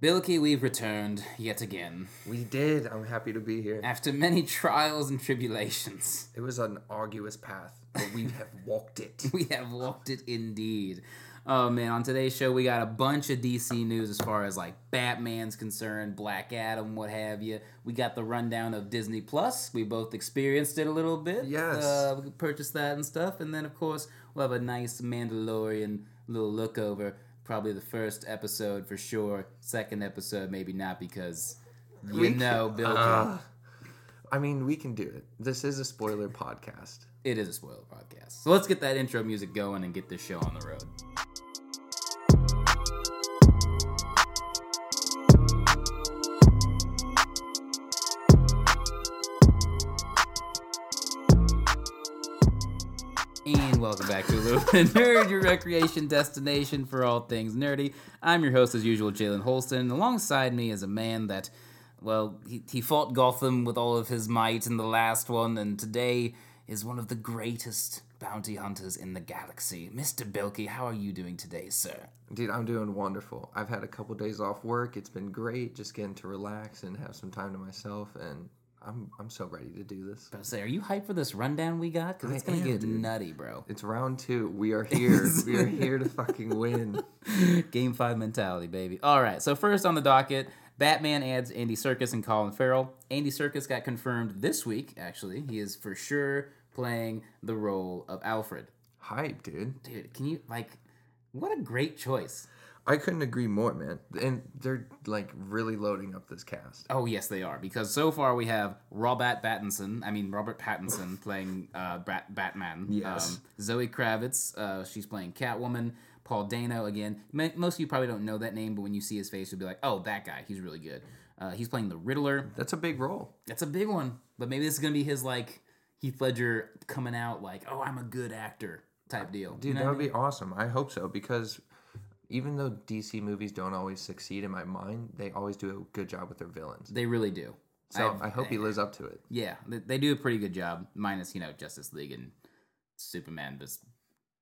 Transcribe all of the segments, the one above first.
Bilky, we've returned yet again. We did. I'm happy to be here. After many trials and tribulations, It was an arduous path, but we have walked it. we have walked it indeed. Oh man, on today's show, we got a bunch of DC news as far as like Batman's concerned, Black Adam, what have you. We got the rundown of Disney Plus. We both experienced it a little bit. Yes. Uh, we purchased that and stuff. And then, of course, we'll have a nice Mandalorian little look over. Probably the first episode for sure. Second episode, maybe not because you We know, Bill. Uh, I mean, we can do it. This is a spoiler podcast. It is a spoiler podcast. So let's get that intro music going and get this show on the road. And welcome back to a little bit of nerd, your recreation destination for all things nerdy. I'm your host, as usual, Jalen Holsten. Alongside me is a man that, well, he, he fought Gotham with all of his might in the last one, and today is one of the greatest bounty hunters in the galaxy. Mr. Bilky, how are you doing today, sir? Dude, I'm doing wonderful. I've had a couple days off work. It's been great just getting to relax and have some time to myself and I'm I'm so ready to do this. I say, are you hyped for this rundown we got? Because it's gonna am, get dude. nutty, bro. It's round 2. We are here. we are here to fucking win. Game five mentality, baby. All right. So first on the docket, Batman adds Andy Serkis and Colin Farrell. Andy Serkis got confirmed this week. Actually, he is for sure playing the role of Alfred. Hype, dude. Dude, can you like? What a great choice. I couldn't agree more, man. And they're like really loading up this cast. Oh yes, they are because so far we have Robert Pattinson. I mean Robert Pattinson playing uh, Bat- Batman. Yes. Um, Zoe Kravitz, uh, she's playing Catwoman. Paul Dano again. Most of you probably don't know that name, but when you see his face, you'll be like, "Oh, that guy. He's really good." Uh, he's playing the Riddler. That's a big role. That's a big one. But maybe this is gonna be his like Heath Ledger coming out like, "Oh, I'm a good actor" type deal. Dude, You know that would be awesome. I hope so because even though DC movies don't always succeed in my mind, they always do a good job with their villains. They really do. So I've- I hope he lives up to it. Yeah, they, do a pretty good job, minus you know Justice League and Superman vs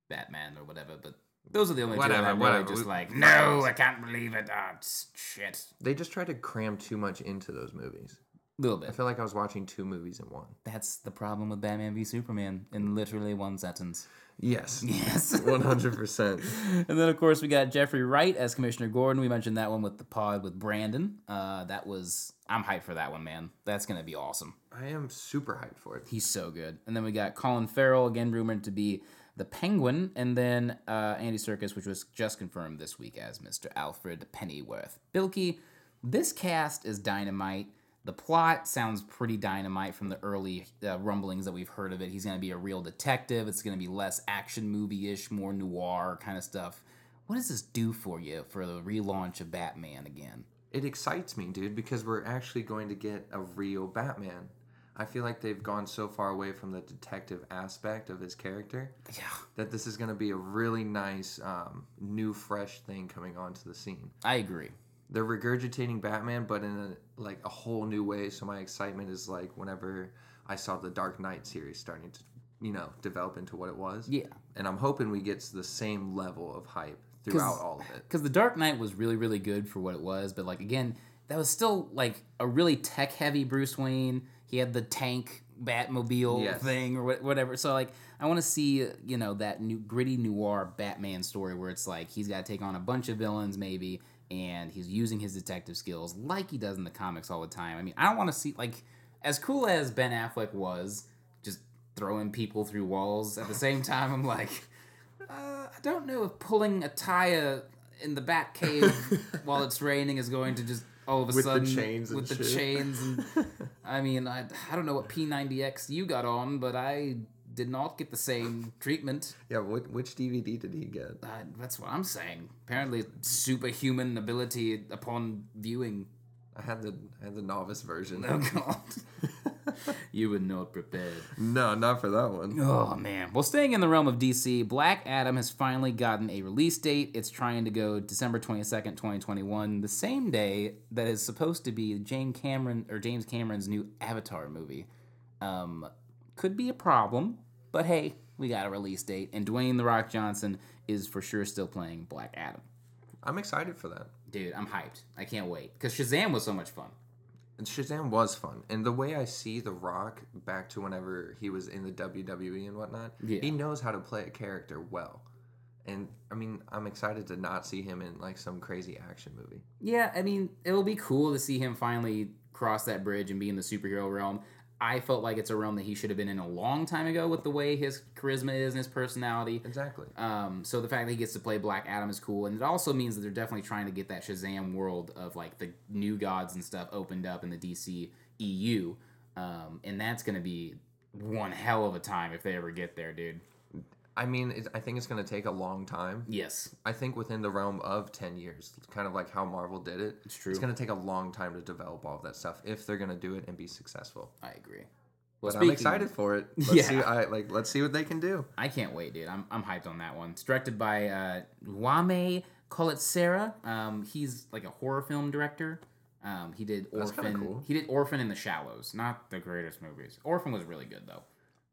Batman or whatever. But those are the only two Whatever, that I'm really just like, no, I can't believe it. Ah, shit. They just try to cram too much into those movies. A little bit. I feel like I was watching two movies in one. That's the problem with Batman v Superman in literally one sentence. Yes. Yes. 100%. and then of course we got Jeffrey Wright as Commissioner Gordon. We mentioned that one with the pod with Brandon. Uh, that was I'm hyped for that one, man. That's gonna be awesome. I am super hyped for it. He's so good. And then we got Colin Farrell, again rumored to be the Penguin, and then uh, Andy Serkis, which was just confirmed this week as Mr. Alfred Pennyworth. Bilky, this cast is dynamite. The plot sounds pretty dynamite from the early uh, rumblings that we've heard of it. He's going to be a real detective. It's going to be less action movie ish, more noir kind of stuff. What does this do for you for the relaunch of Batman again? It excites me, dude, because we're actually going to get a real Batman. I feel like they've gone so far away from the detective aspect of his character Yeah, that this is going to be a really nice, um, new, fresh thing coming onto the scene. I agree. They're regurgitating Batman, but in a, like a whole new way. So my excitement is like whenever I saw the Dark Knight series starting to, you know, develop into what it was. Yeah. And I'm hoping we get the same level of hype throughout all of it. because the Dark Knight was really really good for what it was, but like again, that was still like a really tech heavy Bruce Wayne. He had the tank Batmobile Yes. thing or wha- whatever. So like, I want to see you know that new gritty noir Batman story where it's like he's got to take on a bunch of villains maybe, and he's using his detective skills like he does in the comics all the time. I mean, I don't want to see like as cool as Ben Affleck was, just throwing people through walls. At the same time, I'm like. Uh, I don't know if pulling a tire in the bat cave while it's raining is going to just all of a With the sudden chains and with the shit. chains and I mean I, I don't know what P90X you got on, but I did not get the same treatment. Yeah, which DVD did he get? Uh, that's what I'm saying. Apparently, superhuman ability upon viewing. I had the I had the novice version. Oh God, you were not prepared. No, not for that one. Oh man. Well, staying in the realm of DC, Black Adam has finally gotten a release date. It's trying to go December 22nd, 2021, the same day that is supposed to be James Cameron or James Cameron's new Avatar movie. Um could be a problem, but hey, we got a release date and Dwayne the Rock Johnson is for sure still playing Black Adam. I'm excited for that. Dude, I'm hyped. I can't wait because Shazam was so much fun. And Shazam was fun, and the way I see The Rock back to whenever he was in the WWE and whatnot, Yeah. he knows how to play a character well. And I mean, I'm excited to not see him in like some crazy action movie. Yeah, I mean, it'll be cool to see him finally cross that bridge and be in the superhero realm. I felt like it's a realm that he should have been in a long time ago with the way his charisma is and his personality. Exactly. Um, so the fact that he gets to play Black Adam is cool, and it also means that they're definitely trying to get that Shazam world of like the new gods and stuff opened up in the DC EU, um, and that's gonna be one hell of a time if they ever get there, dude. I mean, it, I think it's going to take a long time. Yes, I think within the realm of 10 years, kind of like how Marvel did it. It's true. It's going to take a long time to develop all of that stuff if they're going to do it and be successful. I agree. But speaking- I'm excited for it. Let's Yeah. see I like let's see what they can do. I can't wait, dude. I'm, I'm hyped on that one. It's directed by uh, Jaume Serra. Um, he's like a horror film director. Um, he did Orphan. cool. He did Orphan in the Shallows. Not the greatest movies. Orphan was really good though.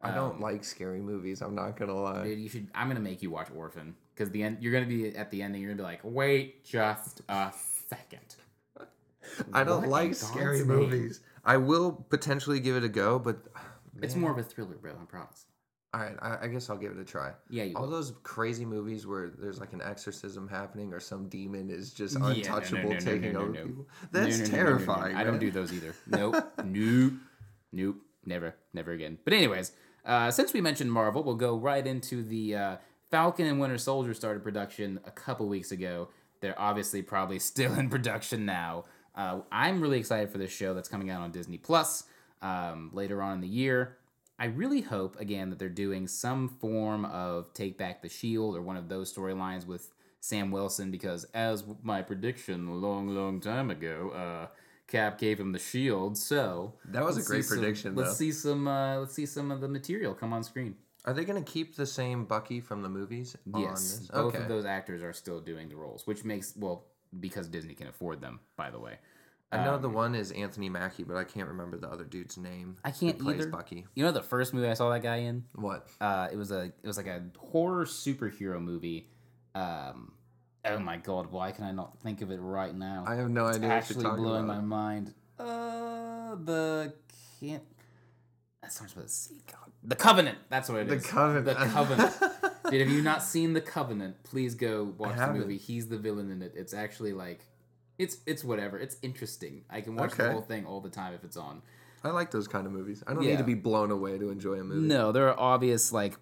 I don't um, like scary movies, I'm not going to lie. Dude, you should. I'm gonna make you watch Orphan because the end. You're gonna be at the ending. You're gonna be like, wait just a second. I don't What like scary name? movies. I will potentially give it a go, but It's more of a thriller, bro. I promise. all right. I, I guess I'll give it a try. Yeah, you All will. those crazy movies where there's like an exorcism happening or some demon is just Yeah, no, no, untouchable no, taking over people. That's terrifying. I don't do those either. Nope. nope. Nope. Never. Never again. But anyways, uh, since we mentioned Marvel, we'll go right into the uh, Falcon and Winter Soldier started production a couple weeks ago. They're obviously probably still in production now. Uh, I'm really excited for this show that's coming out on Disney Plus um, later on in the year. I really hope again that they're doing some form of Take Back the Shield or one of those storylines with Sam Wilson because as my prediction a long, long time ago, uh, Cap gave him the shield. So That was a great see some- prediction, Let's see some. Uh, let's see some of the material come on screen. Are they going to keep the same Bucky from the movies? on Yes, this? both Okay. of those actors are still doing the roles, which makes well because Disney can afford them. By the way, I know the one is Anthony Mackie, but I can't remember the other dude's name. I can't plays either. Bucky. you know the first movie I saw that guy in. What? Uh, it was a it was like a horror superhero movie. Um, oh my god, why can I not think of it right now? I have no it's idea what actually you're blowing about. my mind. Uh, the can't. That starts with a C. God, the Covenant. That's what it The is. Covenant. The Covenant. Dude, have you not seen the Covenant? Please go watch the movie. He's the villain in it. It's actually like, it's it's whatever. It's interesting. I can watch the whole thing all the time if it's on. I like those kind of movies. I don't Yeah. need to be blown away to enjoy a movie. No, there are obvious like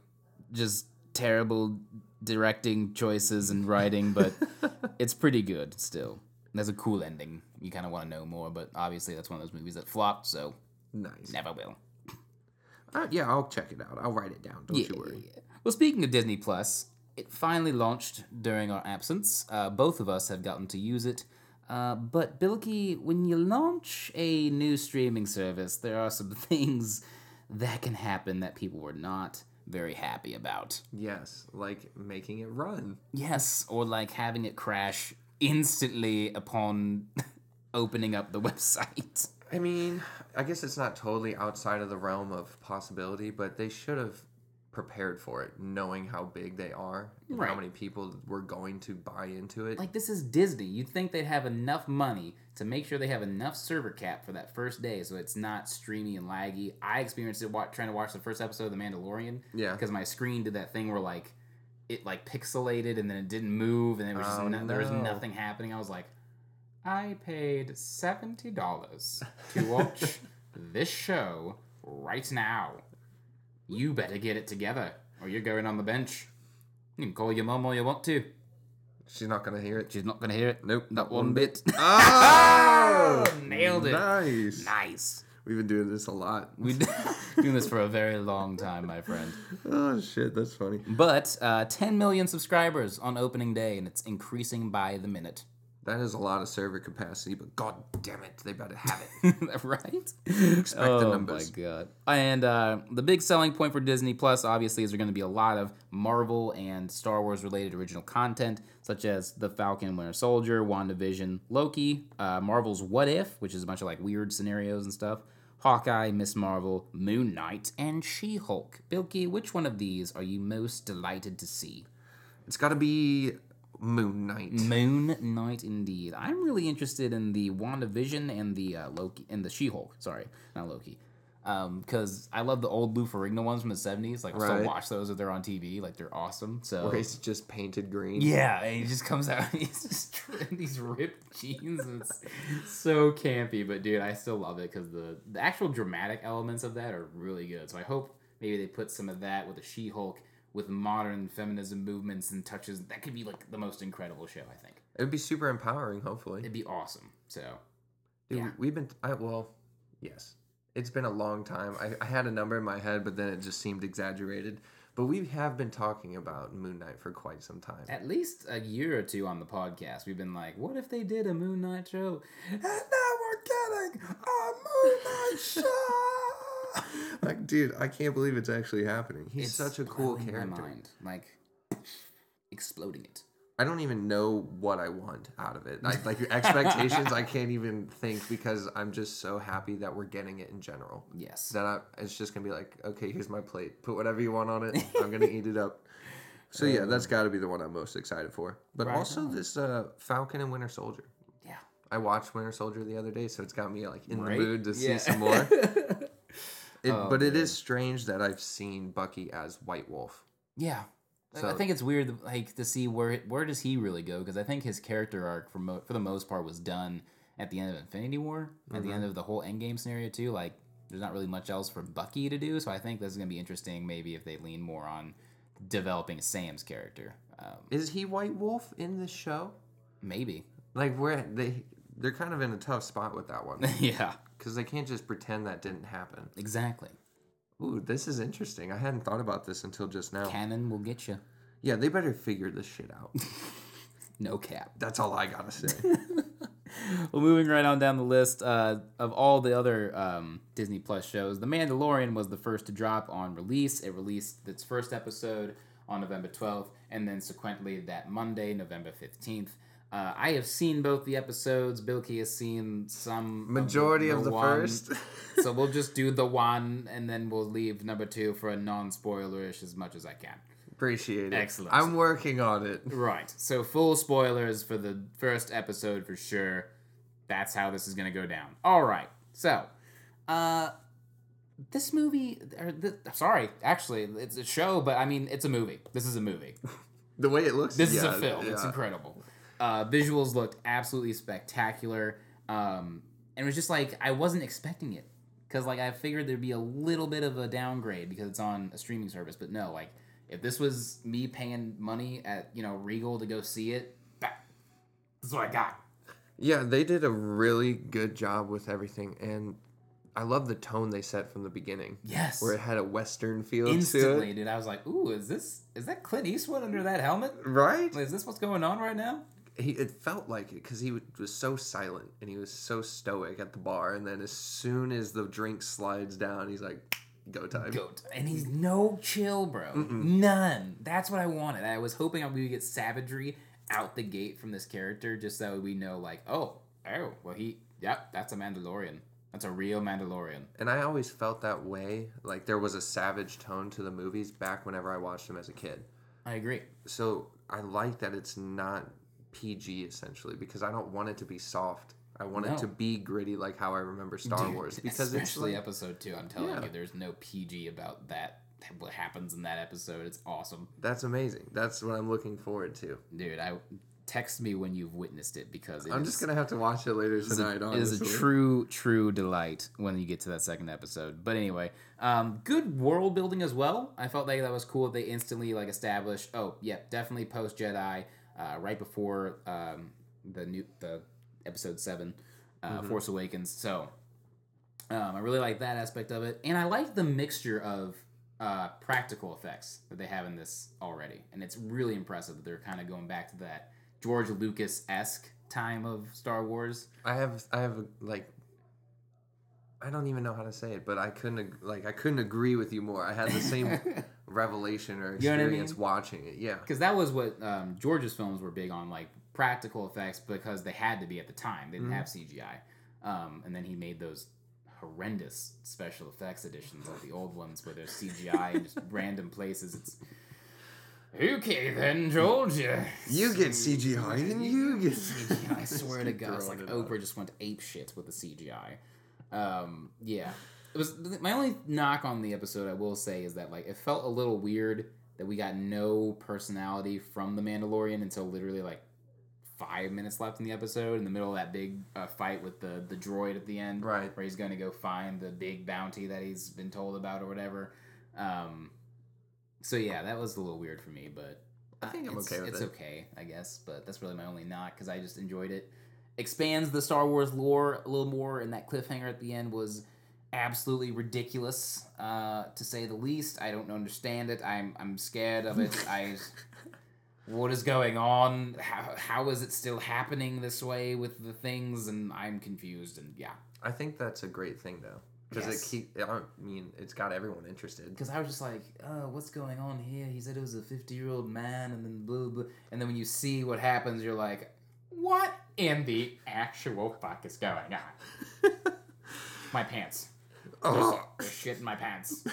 just terrible directing choices and writing, but it's pretty good still. There's a cool ending. You kind of want to know more, but obviously that's one of those movies that flopped, so Nice. never will. Uh, yeah, I'll check it out. I'll write it down. Don't you worry. yeah. Well, speaking of Disney Plus, it finally launched during our absence. Uh, both of us have gotten to use it. Uh, but Bilky, when you launch a new streaming service, there are some things that can happen that people were not very happy about. Yes, like making it run. Yes, or like having it crash instantly upon opening up the website. I mean, I guess it's not totally outside of the realm of possibility, but they should have prepared for it, knowing how big they are and Right. how many people were going to buy into it. Like this is Disney. You'd think they'd have enough money to make sure they have enough server cap for that first day, so it's not streamy and laggy. I experienced it trying to watch the first episode of The Mandalorian. Yeah. Because my screen did that thing where like it like pixelated and then it didn't move and it was just Oh, no- there was nothing happening. I was like, I paid seventy dollars to watch this show right now. You better get it together, or you're going on the bench. You can call your mum all you want to. She's not gonna hear it. She's not gonna hear it. Nope, not one bit. Oh, Nailed it. Nice. Nice. We've been doing this a lot. We've been doing this for a very long time, my friend. Oh shit, that's funny. But uh, 10 million subscribers on opening day, and it's increasing by the minute. That is a lot of server capacity, but god damn it, they better have it. right? Expect the oh numbers. my god! And uh, the big selling point for Disney Plus, obviously, is there going to be a lot of Marvel and Star Wars related original content, such as the Falcon and Winter Soldier, WandaVision, Loki, uh, Marvel's What If, which is a bunch of like weird scenarios and stuff. Hawkeye, Miss Marvel, Moon Knight, and She Hulk. Bilky, which one of these are you most delighted to see? It's got to be Moon Knight. Moon Knight, indeed. I'm really interested in the WandaVision and the uh, Loki and the She-Hulk. Sorry, not Loki. Because I love the old Lou Ferrigno ones from the '70s. Like, I still Right. watch those if they're on TV. Like, they're awesome. So Where he's just painted green. Yeah, and he just comes out and he's just in these ripped jeans. And it's so campy, but dude, I still love it because the, the actual dramatic elements of that are really good. So I hope maybe they put some of that with the She Hulk with modern feminism movements and touches. That could be like the most incredible show, I think. It'd be super empowering, hopefully. It'd be awesome. So, Dude, yeah. we've been. I, well, yes, it's been a long time. I, I had a number in my head, but then it just seemed exaggerated. But we have been talking about Moon Knight for quite some time. at least a year or two on the podcast, we've been like, what if they did a Moon Knight show? And now we're getting a Moon Knight show! like, dude, I can't believe it's actually happening. He's It's such a cool blowing my character. mind, like exploding it. I don't even know what I want out of it. Like, like your expectations, I can't even think because I'm just so happy that we're getting it in general. Yes. That I, it's just gonna be like, okay, here's my plate. Put whatever you want on it. I'm gonna eat it up. So yeah, that's got to be the one I'm most excited for. But Right also on. this uh, Falcon and Winter Soldier. yeah. I watched Winter Soldier the other day, so it's got me like in Right? the mood to see some more. It, Oh, but it man. is strange that I've seen Bucky as White Wolf. Yeah. I- I think it's weird, like to see where where does he really go? Because I think his character arc for mo- for the most part was done at the end of Infinity War, at the end of the whole Endgame scenario too. Like, there's not really much else for Bucky to do. So I think this is gonna be interesting. Maybe if they lean more on developing Sam's character, um, Is he White Wolf in this show? maybe. Like where they they're kind of in a tough spot with that one yeah. because they can't just pretend that didn't happen. Exactly. Ooh, this is interesting. I hadn't thought about this until just now. Canon will get you. Yeah, they better figure this shit out. No cap. That's all I gotta say. well, moving right on down the list uh, of all the other um, Disney Plus shows, The Mandalorian was the first to drop on release. It released its first episode on November 12th, and then sequentially that Monday, November 15th. Uh, I have seen both the episodes. Bilky has seen some. Majority of the, one. first. so we'll just do the one, and then we'll leave number two for a non-spoilerish as much as I can. Appreciate it. Excellent. I'm working on it. Right. So full spoilers for the first episode for sure. That's how this is gonna go down. All right. So, uh, this movie, or th- sorry, actually, it's a show, but I mean, it's a movie. This is a movie. The way it looks. This is a film. It's incredible. Uh, visuals looked absolutely spectacular. Um, and it was just like I wasn't expecting it because like I figured there'd be a little bit of a downgrade because it's on a streaming service. But no, like if this was me paying money at you know Regal to go see it, that, that's what I got. Yeah, they did a really good job with everything, and I love the tone they set from the beginning, Yes. where it had a western feel to Instantly, it. dude, I was like, "Ooh, is this is that Clint Eastwood under that helmet? Right? Is this what's going on right now?" He, it felt like it because he was so silent and he was so stoic at the bar, and then as soon as the drink slides down, he's like, "Go time." Goat. And he's no chill, bro. None. That's what I wanted. I was hoping we would get savagery out the gate from this character, just so we know, like, oh, oh, well, he, yep, that's a Mandalorian. That's a real Mandalorian. And I always felt that way. Like there was a savage tone to the movies back whenever I watched them as a kid. I agree. So I like that it's not PG essentially because I don't want it to be soft. I want No. it to be gritty like how I remember Star Dude, Wars because it's especially like, episode two. I'm telling Yeah. you, there's no PG about that. What happens in that episode? It's awesome, that's amazing. That's what I'm looking forward to. dude. I text me when you've witnessed it because it I'm is- just gonna have to watch it later It is a- tonight. it is a true, true delight when you get to that second episode. But anyway, um, good world building as well. I felt like that was cool. They instantly like established. Oh, yeah, definitely post Jedi, uh, right before um, the new the episode seven, uh, Mm-hmm. Force Awakens. So um, I really like that aspect of it, and I like the mixture of uh, practical effects that they have in this already, and it's really impressive that they're kind of going back to that George Lucas esque time of Star Wars. I have I have like I don't even know how to say it, but I couldn't like I couldn't agree with you more. I had the same revelation or You know I experience mean? watching it. Yeah. because that was what um, George's films were big on, like practical effects, because they had to be at the time. They didn't have CGI, um, and then he made those horrendous special effects editions of the old ones where there's CGI in just random places. It's Okay then, George. You get CGI and you get CGI. I swear to God, it's like Oprah just went ape shit with the CGI. Um, yeah, it was my only knock on the episode. I will say is that like it felt a little weird that we got no personality from the Mandalorian until literally like five minutes left in the episode, in the middle of that big uh, fight with the the droid at the end, Right. Where he's going to go find the big bounty that he's been told about or whatever. Um, so yeah, that was a little weird for me, but I think I'm it's, okay with it's it. okay, I guess. But that's really my only knock because I just enjoyed it. Expands the Star Wars lore a little more, and that cliffhanger at the end was absolutely ridiculous, uh, to say the least. I don't understand it. I'm I'm scared of it. I what is going on? How how is it still happening this way with the things? And I'm confused. And yeah, I think that's a great thing though, because Yes. it keep. I mean, it's got everyone interested. because I was just like, oh, what's going on here? He said it was a 50 year old man, and then blah, blah. And then when you see what happens, you're like, what in the actual fuck is going on? my pants. There's, Oh, shit in my pants.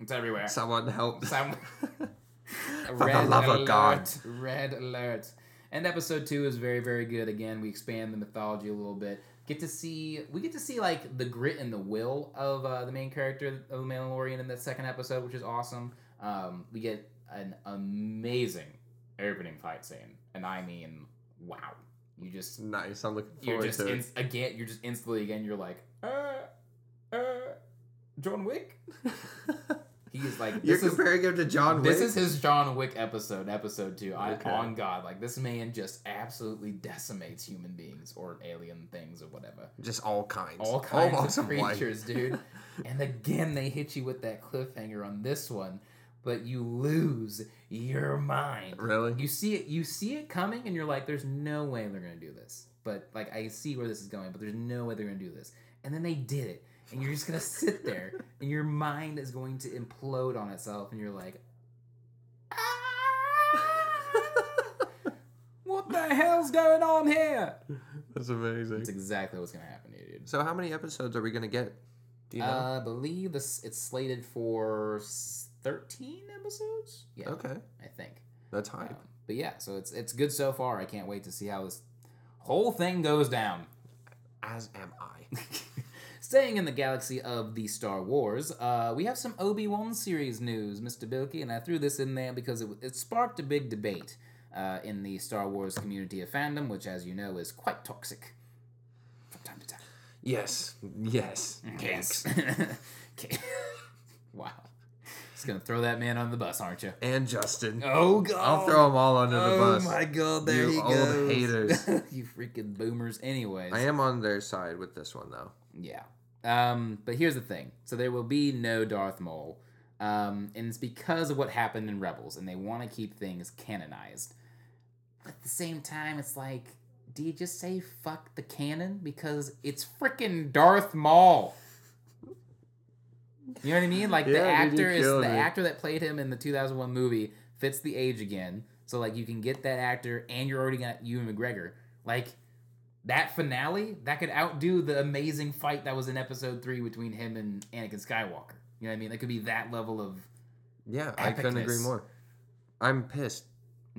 It's everywhere. someone help! Some red alert. God. Red alert. And episode two is very, very good. Again, we expand the mythology a little bit. Get to see we get to see like the grit and the will of uh, the main character of the Mandalorian in the second episode, which is awesome. Um, we get an amazing opening fight scene, and I mean, wow! You just Nice. I'm looking you're forward just to it. again you're just instantly again you're like uh John Wick. He's like You're this is comparing him to John Wick. this is his John Wick episode, episode two. I, On God, like this man just absolutely decimates human beings or alien things or whatever, just all kinds. all kinds walks of life. creatures, dude. And again, they hit you with that cliffhanger on this one, but you lose your mind. Really? You see it, you see it coming, and you're like, "There's no way they're gonna do this." But like, I see where this is going, but there's no way they're gonna do this. And then they did it, and you're just gonna sit there, and your mind is going to implode on itself, and you're like, "Ah, "What the hell's going on here?" That's amazing. That's exactly what's gonna happen here, dude. So how many episodes are we gonna get? Do you know? Uh, I believe this it's slated for 13 episodes. Yeah, okay, I think. that's hype. Um, but yeah, so it's it's good so far. I can't wait to see how this whole thing goes down. As am I. Staying in the galaxy of the Star Wars, uh, we have some Obi Wan series news, Mr. Bilkey, and I threw this in there because it, it sparked a big debate uh, in the Star Wars community of fandom, which, as you know, is quite toxic from time to time. yes. Yes. Yes. okay. wow. Just gonna throw that man on the bus, aren't you? And Justin. Oh God! I'll throw them all under the bus. oh my God! There You he old goes. haters. you freaking boomers. Anyways. I am on their side with this one though. Yeah. Um, but here's the thing. So there will be no Darth Maul. Um, and it's because of what happened in Rebels, and they want to keep things canonized. But at the same time, it's like, do you just say fuck the canon? Because it's freaking Darth Maul. You know what I mean? Like the Yeah, you actor is the me. actor that played him in the 2001 movie fits the age again. So like you can get that actor, and you're already got Ewan McGregor. Like that finale that could outdo the amazing fight that was in episode three between him and Anakin Skywalker. You know what I mean? That could be that level of. Yeah, I couldn't agree more. I'm pissed.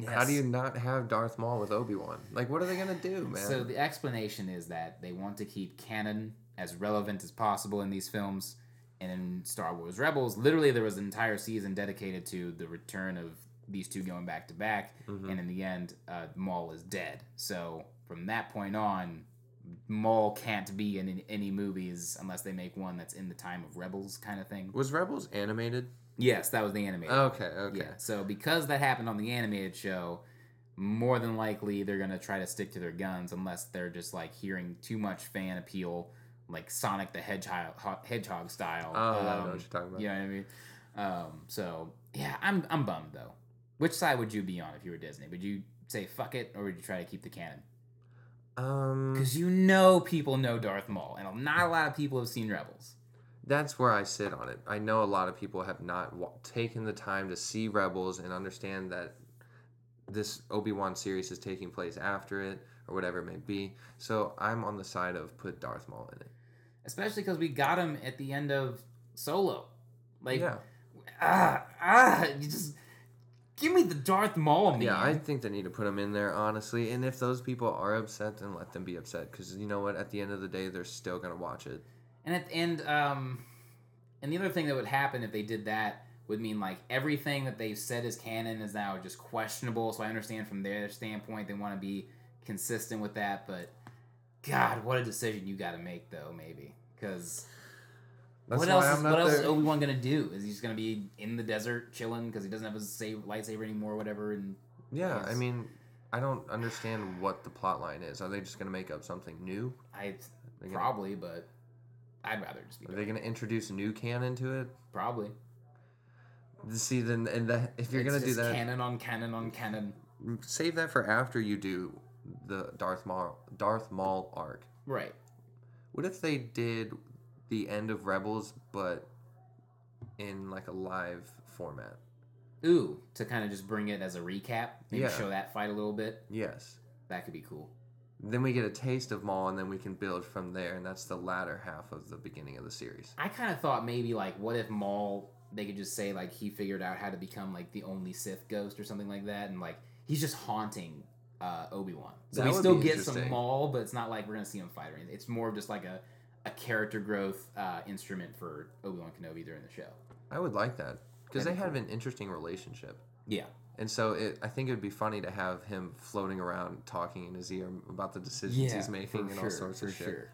How do you not have Darth Maul with Obi Wan? Like, what are they gonna do, man? So the explanation is that they want to keep canon as relevant as possible in these films. And in Star Wars Rebels, literally there was an entire season dedicated to the return of these two going back to back. Mhm. And in the end, uh, Maul is dead. So from that point on, Maul can't be in any- movies unless they make one that's in the time of Rebels kind of thing. Was Rebels animated? Yes, that was the animated. Okay, okay. Yeah. So because that happened on the animated show, more than likely they're gonna try to stick to their guns unless they're just like hearing too much fan appeal, like Sonic the Hedgehog Hedgehog style. Oh, I know um, what you're talking about. You know what I mean? Um, so yeah, I'm I'm bummed though. Which side would you be on if you were Disney? Would you say fuck it, or would you try to keep the canon? Um, Because you know people know Darth Maul, and not a lot of people have seen Rebels. that's where I sit on it. I know a lot of people have not wa- taken the time to see Rebels and understand that this Obi Wan series is taking place after it or whatever it may be. So I'm on the side of put Darth Maul in it. Especially because we got him at the end of Solo. Like yeah, ah ah you just Give me the Darth Maul man. Yeah, I think they need to put him in there, honestly. And if those people are upset, then let them be upset. Because you know what? At the end of the day, they're still gonna watch it. And at and um, and the other thing that would happen if they did that would mean like everything that they've said is canon is now just questionable. So I understand from their standpoint they want to be consistent with that, but God, what a decision you got to make though, maybe because. That's what else? Is, what else is. Obi Wan gonna do? Is he just gonna be in the desert chilling because he doesn't have his save, lightsaber anymore, or whatever? And Yeah, I mean, I don't understand what the plot line is. Are they just gonna make up something new? I They're gonna- probably, but I'd rather just be Are they gonna introduce new canon to it? probably. See, then, and that if you're It's gonna do that, canon on canon on canon. save that for after you do the Darth Maul Darth Maul arc. Right. What if they did the end of Rebels, but in like a live format? Ooh, to kind of just bring it as a recap, maybe Yeah. show that fight a little bit. Yes. That could be cool. Then we get a taste of Maul, and then we can build from there, and that's the latter half of the beginning of the series. I kind of thought maybe like, what if Maul? They could just say like he figured out how to become like the only Sith ghost or something like that, and like he's just haunting uh, Obi Wan. So That we still get some. Maul, but it's not like we're gonna see him fight or anything. It's more of just like a a character growth uh, instrument for Obi Wan Kenobi during the show. I would like that because they have an interesting relationship. Yeah. And so it, I think it would be funny to have him floating around talking in his ear about the decisions he's making and all sorts of shit.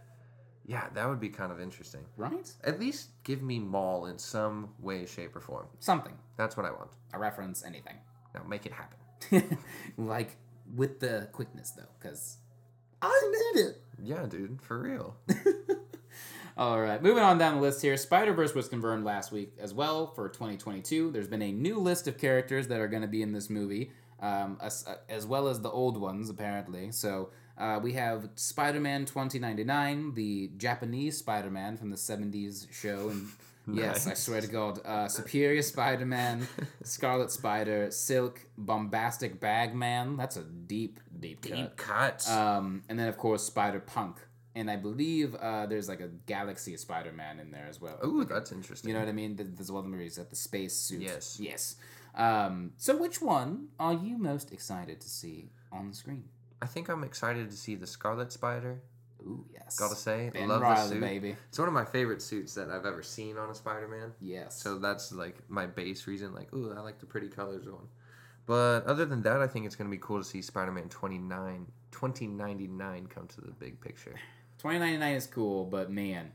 Yeah, that would be kind of interesting. Right? At least give me Maul in some way, shape, or form. Something. That's what I want. A reference, anything. Now make it happen. like with the quickness though, because I need it. Yeah, dude, for real. All right, moving on down the list here. Spider Verse was confirmed last week as well for 2022. There's been a new list of characters that are going to be in this movie, um, as, as well as the old ones apparently. So uh, we have Spider Man 2099, the Japanese Spider Man from the 70s show, and yes, I swear to God, uh, Superior Spider Man, Scarlet Spider, Silk, Bombastic Bag Man. That's a deep, deep, cut. Deep cuts. Um, and then of course Spider Punk, and I believe uh, there's like a Galaxy of Spider Man in there as well. Ooh, that's interesting. You know what I mean? Th- There's one of the movies at the space suit. Yes. Yes. Um, so which one are you most excited to see on the screen? I think I'm excited to see the Scarlet Spider. Ooh, yes. Gotta say, Ben love Reilly, the suit. baby. It's one of my favorite suits that I've ever seen on a Spider-Man. Yes. So that's like my base reason. Like, ooh, I like the pretty colors one. But other than that, I think it's gonna be cool to see Spider-Man 29, 2099 come to the big picture. 2099 is cool, but man,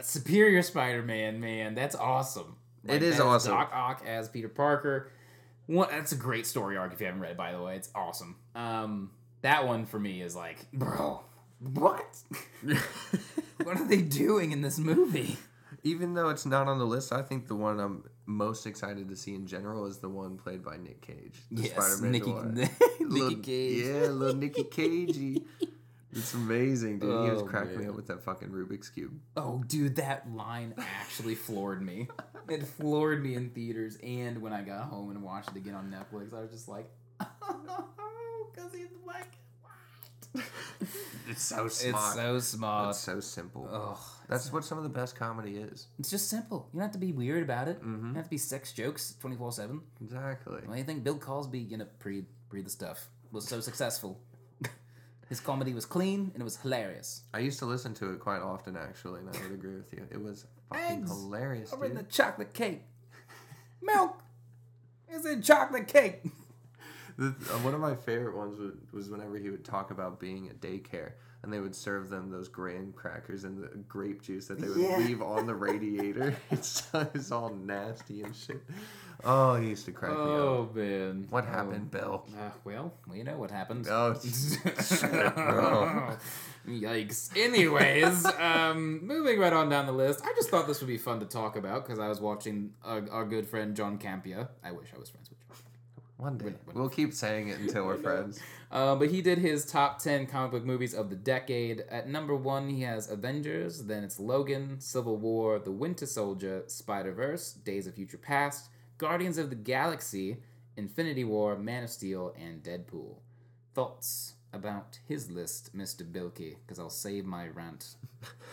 Superior Spider Man, that's awesome. It is awesome. Doc Ock as Peter Parker. One, that's a great story arc if you haven't read it, by the way. It's awesome. Um, that one for me is like, bro, what? what are they doing in this movie? Even though it's not on the list, I think the one I'm most excited to see in general is the one played by Nick Cage. The Yes, Spider-Man Nicky. Nicky Little- Cage. Yeah, little Nicky Cagey. It's amazing, dude. he was Oh, cracking me up with that fucking Rubik's Cube. Oh, dude, that line actually floored me. It floored me in theaters and when I got home and watched it again on Netflix. I was just like, oh, because he's black and white. It's so smart. It's so smart. It's so simple. Ugh. That's what some of the best comedy is. It's just simple. You don't have to be weird about it. You Mhm. don't have to be sex jokes 24 7. Exactly. Do you think Bill Cosby, you know, pre, pre the stuff, was so successful? His comedy was clean and it was hilarious. I used to listen to it quite often, actually, and I would agree with you. It was fucking Eggs hilarious, Or in the chocolate cake. Milk is in chocolate cake. The, uh, one of my favorite ones was, was whenever he would talk about being at daycare, and they would serve them those graham crackers and the grape juice that they would Yeah. leave on the radiator. it's, it's all nasty and shit. Oh, he used to crack me up. Oh, man. What happened, Bill? Uh, well, we know what happened. Oh, shit, bro. Yikes. Anyways, um, moving right on down the list, I just thought this would be fun to talk about because I was watching our, our good friend John Campea. I wish I was friends with John. One day. We'll keep saying it until we're friends. Uh, but he did his top 10 comic book movies of the decade. At number one, he has Avengers, then it's Logan, Civil War, The Winter Soldier, Spider Verse, Days of Future Past, Guardians of the Galaxy, Infinity War, Man of Steel, and Deadpool. Thoughts about his list, Mr. Bilkey? Because I'll save my rant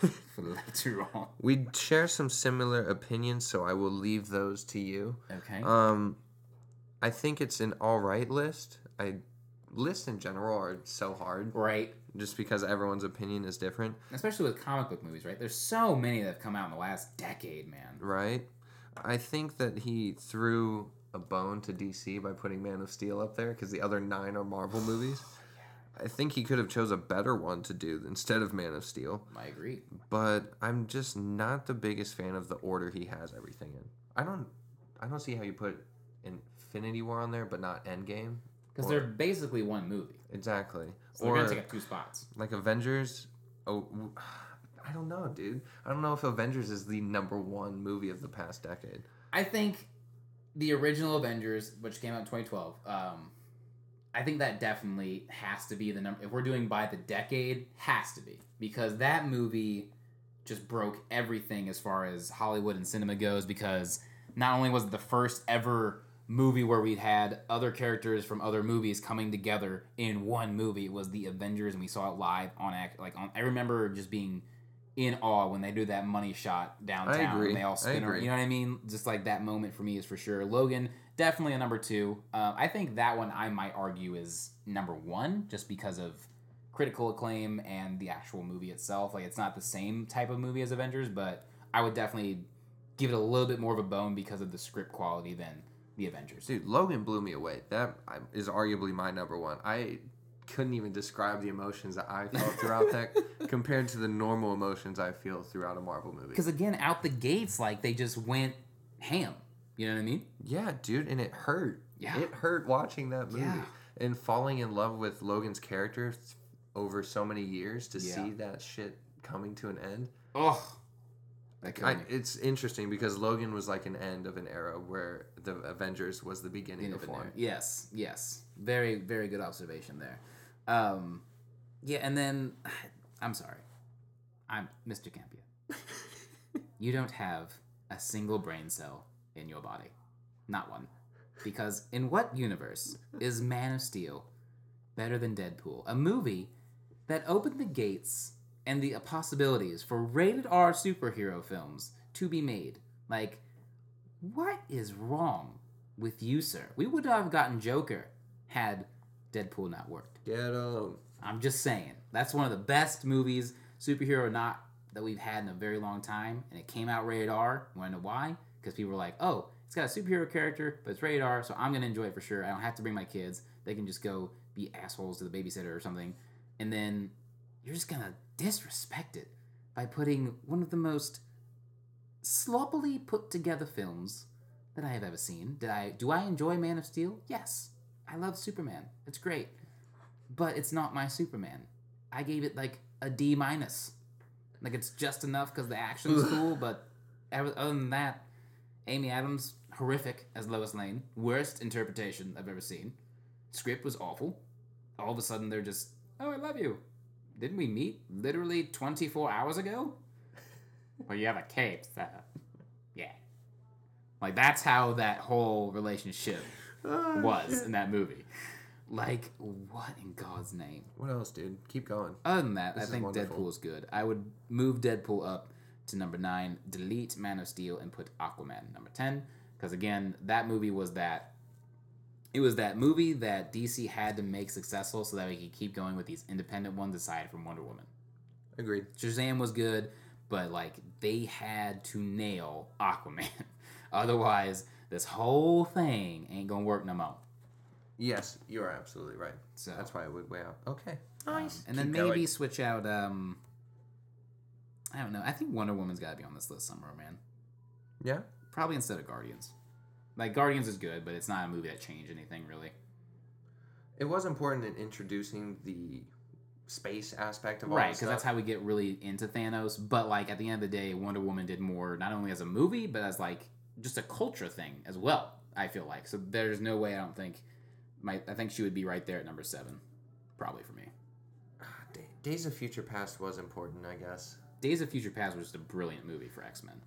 for later on. We share some similar opinions, so I will leave those to you. Okay. Um, I think it's an all right list. I lists in general are so hard Right. just because everyone's opinion is different, Especially with comic book movies, right? There's so many that have come out in the last decade, man. right? I think that he threw a bone to DC by putting Man of Steel up there because the other nine are Marvel movies. I think he could have chose a better one to do instead of Man of Steel, I agree. but I'm just not the biggest fan of the order he has everything in. I don't, I don't see how you put Infinity War on there, but not Endgame. Because they're basically one movie. Exactly. So they're going to take up two spots. like Avengers. Oh, I don't know, dude. I don't know if Avengers is the number one movie of the past decade. I think the original Avengers, which came out in 2012, um, I think that definitely has to be the number. If we're doing by the decade, has to be because that movie just broke everything as far as Hollywood and cinema goes. Because not only was it the first ever movie where we'd had other characters from other movies coming together in one movie, it was the Avengers, and we saw it live on act. Like on, I remember just being in awe when they do that money shot downtown. And they all spin around. You know what I mean? Just like that moment for me is for sure. Logan definitely a number two. Uh, I think that one I might argue is number one just because of critical acclaim and the actual movie itself. Like it's not the same type of movie as Avengers, but I would definitely give it a little bit more of a bone because of the script quality than the Avengers. Dude, Logan blew me away. That is arguably my number one. I couldn't even describe the emotions that I felt throughout that compared to the normal emotions I feel throughout a Marvel movie. Because again, out the gates, like they just went ham. You know what I mean? Yeah, dude, and it hurt. Yeah. It hurt watching that movie Yeah. and falling in love with Logan's character over so many years to Yeah. see that shit coming to an end. Oh, I, it's interesting because Logan was like an end of an era where the Avengers was the beginning of one. Yes, yes. Very, very good observation there. Um, yeah, and then I'm sorry, I'm Mr. Campea. you don't have a single brain cell in your body, not one. Because in what universe is Man of Steel better than Deadpool? A movie that opened the gates and the possibilities for rated R superhero films to be made. Like, what is wrong with you, sir? We would have gotten Joker had Deadpool not worked. Get him. I'm just saying. That's one of the best movies, superhero not, that we've had in a very long time. And it came out rated R. Wanna know why? Because people were like, oh, it's got a superhero character, but it's rated R, so I'm going to enjoy it for sure. I don't have to bring my kids. They can just go be assholes to the babysitter or something. And then you're just going to disrespect it by putting one of the most sloppily put together films that I have ever seen. Did I do I enjoy Man of Steel? Yes. I love Superman. It's great. But it's not my Superman. I gave it like a D minus. Like it's just enough because the action's cool, but other than that, Amy Adams horrific as Lois Lane. Worst interpretation I've ever seen. Script was awful. All of a sudden they're just, oh, I love you. Didn't we meet literally 24 hours ago? well, you have a cape. So, yeah. Like that's how that whole relationship oh, was in that movie. Like, what in God's name? What else, dude? Keep going. Other than that, This I is think wonderful. Deadpool is good. I would move Deadpool up to number nine, delete Man of Steel, and put Aquaman number ten. Because again, that movie was that. It was that movie that DC had to make successful so that we could keep going with these independent ones aside from Wonder Woman. Agreed. Shazam was good, but like they had to nail Aquaman. Otherwise, this whole thing ain't gonna work no more. Yes, you are absolutely right. So That's why I would weigh out. Okay. Um, and then Keep maybe going. switch out. Um, I don't know. I think Wonder Woman's got to be on this list somewhere, man. Yeah. Probably instead of Guardians. Like Guardians is good, but it's not a movie that changed anything really. It was important in introducing the space aspect of all Right, this because that's how we get really into Thanos. But like at the end of the day, Wonder Woman did more not only as a movie, but as like just a culture thing as well. I feel like so. There's no way I don't think. My I think she would be right there at number seven, probably for me. Ah, Days of Future Past was important, I guess. Days of Future Past was just a brilliant movie for X Men.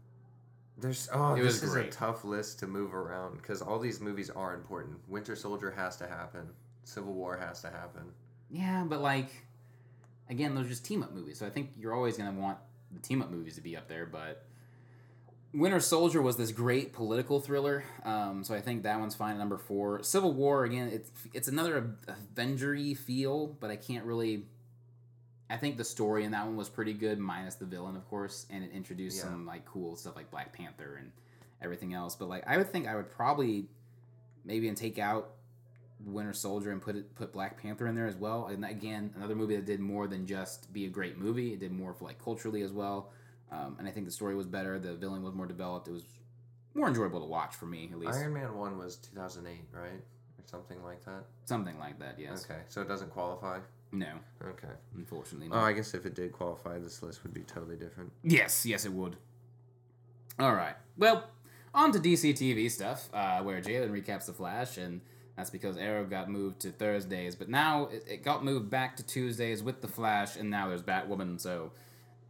There's oh, It this was is great. a tough list to move around because all these movies are important. Winter Soldier has to happen. Civil War has to happen. Yeah, but like, again, those are just team up movies. So I think you're always gonna want the team up movies to be up there. But Winter Soldier was this great political thriller, um, so I think that one's fine. at Number four, Civil War again. It's it's another Avenger-y feel, but I can't really. I think the story in that one was pretty good, minus the villain, of course, and it introduced Yeah. some like cool stuff like Black Panther and everything else. But like, I would think I would probably maybe and take out Winter Soldier and put it put Black Panther in there as well. And again, another movie that did more than just be a great movie. It did more for like culturally as well. Um, and I think the story was better. The villain was more developed. It was more enjoyable to watch for me, at least. Iron Man 1 was 2008, right? Or something like that? Something like that. Yes. Okay, so it doesn't qualify? No, Okay. unfortunately. Oh. I guess if it did qualify, this list would be totally different. Yes, yes, it would. All right. Well, on to DC TV stuff, uh, where Jalen recaps The Flash, and that's because Arrow got moved to Thursdays, but now it, it got moved back to Tuesdays with The Flash, and now there's Batwoman, so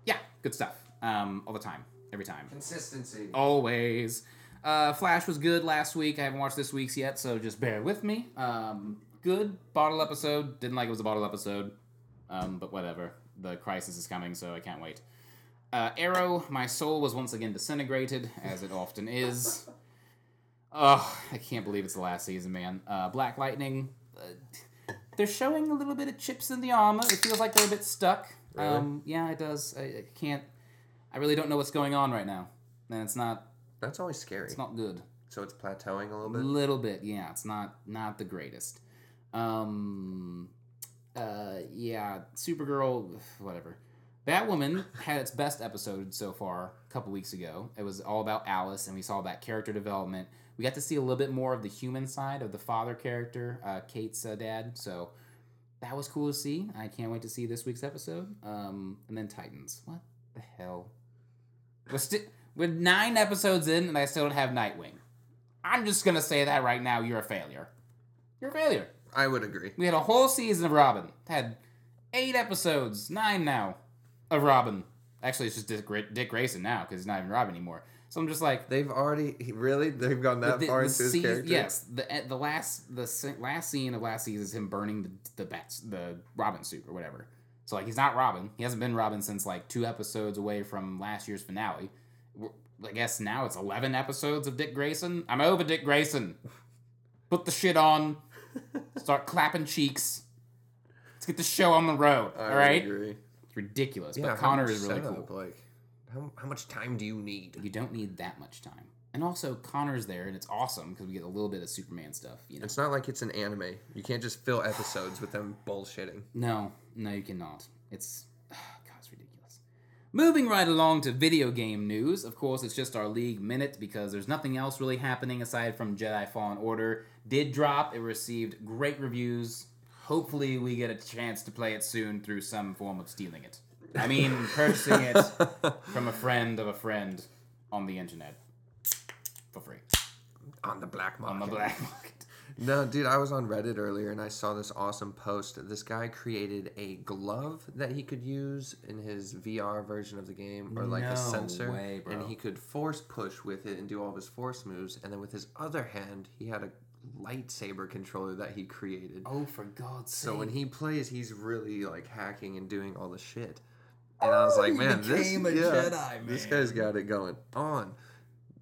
yeah, good stuff. Um, all the time, every time. Consistency. Always. Uh, Flash was good last week. I haven't watched this week's yet, so just bear with me. Um, good bottle episode. Didn't like it was a bottle episode, um, but whatever. The crisis is coming, so I can't wait. Uh, Arrow, my soul was once again disintegrated, as it often is. Oh, I can't believe it's the last season, man. Uh, Black Lightning, uh, they're showing a little bit of chips in the armor. It feels like they're a bit stuck. Really? Um, yeah, it does. I, I can't. I really don't know what's going on right now, and it's not. That's always scary. It's not good. so it's plateauing a little bit. A little bit, yeah. It's not not the greatest. Um, uh, yeah. Supergirl, whatever. Batwoman had its best episode so far a couple weeks ago. It was all about Alice, and we saw that character development. We got to see a little bit more of the human side of the father character, uh, Kate's uh, dad. So that was cool to see. I can't wait to see this week's episode. Um, and then Titans. What the hell? We're, sti- we're nine episodes in, and I still don't have Nightwing. I'm just gonna say that right now. You're a failure. You're a failure. I would agree. We had a whole season of Robin. Had eight episodes, nine now, of Robin. Actually, it's just Dick, Dick Grayson now because he's not even Robin anymore. So I'm just like, They've already really they've gone that the- far the into his character. Yes, the eh, the last the last scene of last season is him burning the the bats the Robin suit or whatever. So like he's not Robin. He hasn't been Robin since like two episodes away from last year's finale. We're- I guess now it's eleven episodes of Dick Grayson. I'm over Dick Grayson. Put the shit on. Start clapping cheeks. Let's get the show on the road. I all right. agree. It's ridiculous, Yeah, but Conner is really cool. Like, how, how much time do you need? You don't need that much time. And also, Conner's there, and it's awesome because we get a little bit of Superman stuff. You know. It's not like it's an anime. You can't just fill episodes with them bullshitting. No, no, you cannot. It's God, it's ridiculous. Moving right along to video game news. Of course, it's just our league minute because there's nothing else really happening aside from Jedi Fallen Order. Did drop. It received great reviews. Hopefully, we get a chance to play it soon through some form of stealing it. I mean, purchasing it from a friend of a friend on the internet for free on the black market. on the black market. No, dude, I was on Reddit earlier and I saw this awesome post. This guy created a glove that he could use in his VR version of the game, or like No a sensor, way, and he could force push with it and do all of his force moves. And then with his other hand, he had a lightsaber controller that he created. Oh, for God's sake! So when he plays, he's really like hacking and doing all the shit. And I was like, oh, he man, this yeah, Jedi, This guy's got it going on.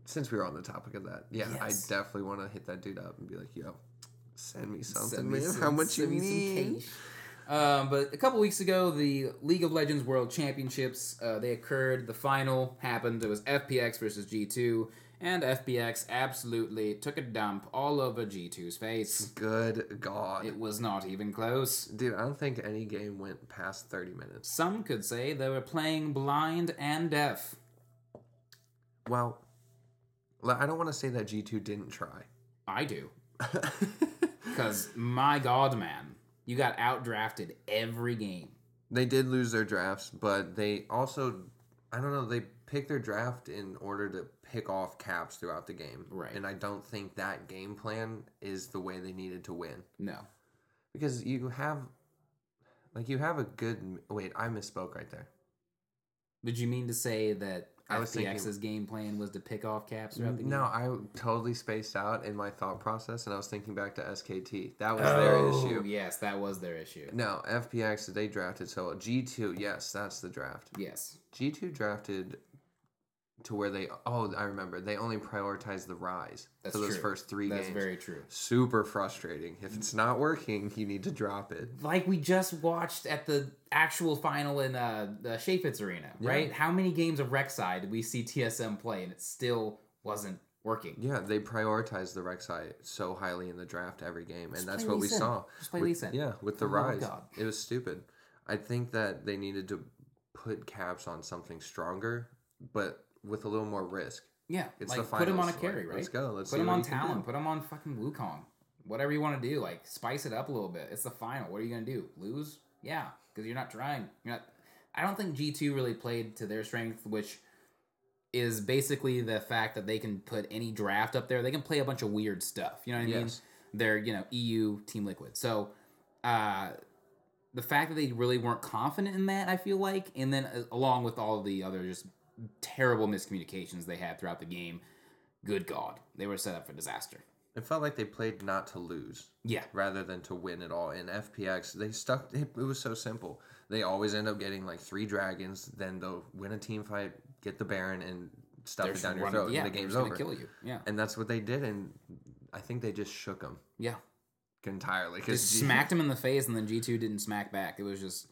Since we were on the topic of that, yeah, Yes. I definitely want to hit that dude up and be like, yo, send me something, Send me man. some- How much you send me some need? cash. Um, but a couple weeks ago, the League of Legends World Championships uh, they occurred. The final happened. It was FPX versus G2, and FPX absolutely took a dump all over G2's face. Good God, It was not even close. dude, I don't think any game went past thirty minutes. Some could say they were playing blind and deaf. Well, I don't want to say that G two didn't try. I do, because my God, man, you got outdrafted every game. They did lose their drafts, but they also, I don't know, they picked their draft in order to pick off caps throughout the game. Right. And I don't think that game plan is the way they needed to win. No, Because you have, like, you have a good. Wait, I misspoke right there. Did you mean to say that I was FPX's game plan was to pick off caps throughout the game? No, I totally spaced out in my thought process, and I was thinking back to SKT. That was their oh, issue. Oh, Yes, that was their issue. No, FPX, they drafted so. G2, yes, that's the draft. Yes. G2 drafted to where they oh I remember they only prioritize the Ryze That's for those true. first three That's games. very true. Super frustrating. If it's not working, you need to drop it. Like we just watched at the actual final in uh, the Shapitz Arena, right? How many games of Rek'Sai did we see TSM play and it still wasn't working? Yeah, they prioritize the Rek'Sai so highly in the draft every game, and that's play what we Sin. saw. Just play with, Lee Yeah, with the For the love of Ryze, it was stupid. I think that they needed to put caps on something stronger, but with a little more risk. Yeah, It's like the put him on a carry, like, right? let's go, let's put him on he can do. Talon. Put him on fucking Wukong. Whatever you want to do, like spice it up a little bit. It's the final. What are you gonna do? Lose? Yeah, because you're not trying. You're not. I don't think G two really played to their strength, which is basically the fact that they can put any draft up there. They can play a bunch of weird stuff. You know what I mean? Yes. They're you know EU Team Liquid. So, uh, the fact that they really weren't confident in that, I feel like, and then uh, along with all of the other just terrible miscommunications they had throughout the game, good God, they were set up for disaster. It felt like they played not to lose Yeah, rather than to win it all. In FPX, they stuck. It, it was so simple. They always end up getting like three dragons. Then they'll win a team fight, get the Baron, and stuff it down your throat, yeah, and the game's over. Kill you. Yeah, And that's what they did, and I think they just shook them yeah. entirely. Just Because smacked him in the face, and then G two didn't smack back. It was just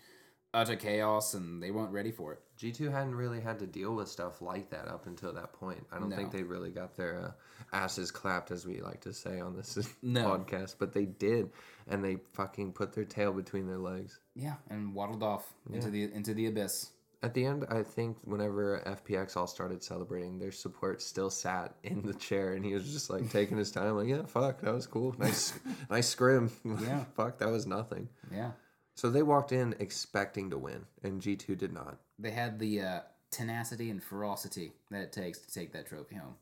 utter chaos, and they weren't ready for it. G two hadn't really had to deal with stuff like that up until that point. I don't think they really got their uh, asses clapped, as we like to say on this No. podcast, but they did, and they fucking put their tail between their legs. Yeah, and waddled off into the into the abyss. At the end, I think whenever FPX all started celebrating, their support still sat in the chair, and he was just like taking his time, like, "Yeah, fuck, that was cool, nice, nice scrim. Yeah. fuck, that was nothing." Yeah, So they walked in expecting to win, and G two did not. they had the uh, tenacity and ferocity that it takes to take that trophy home.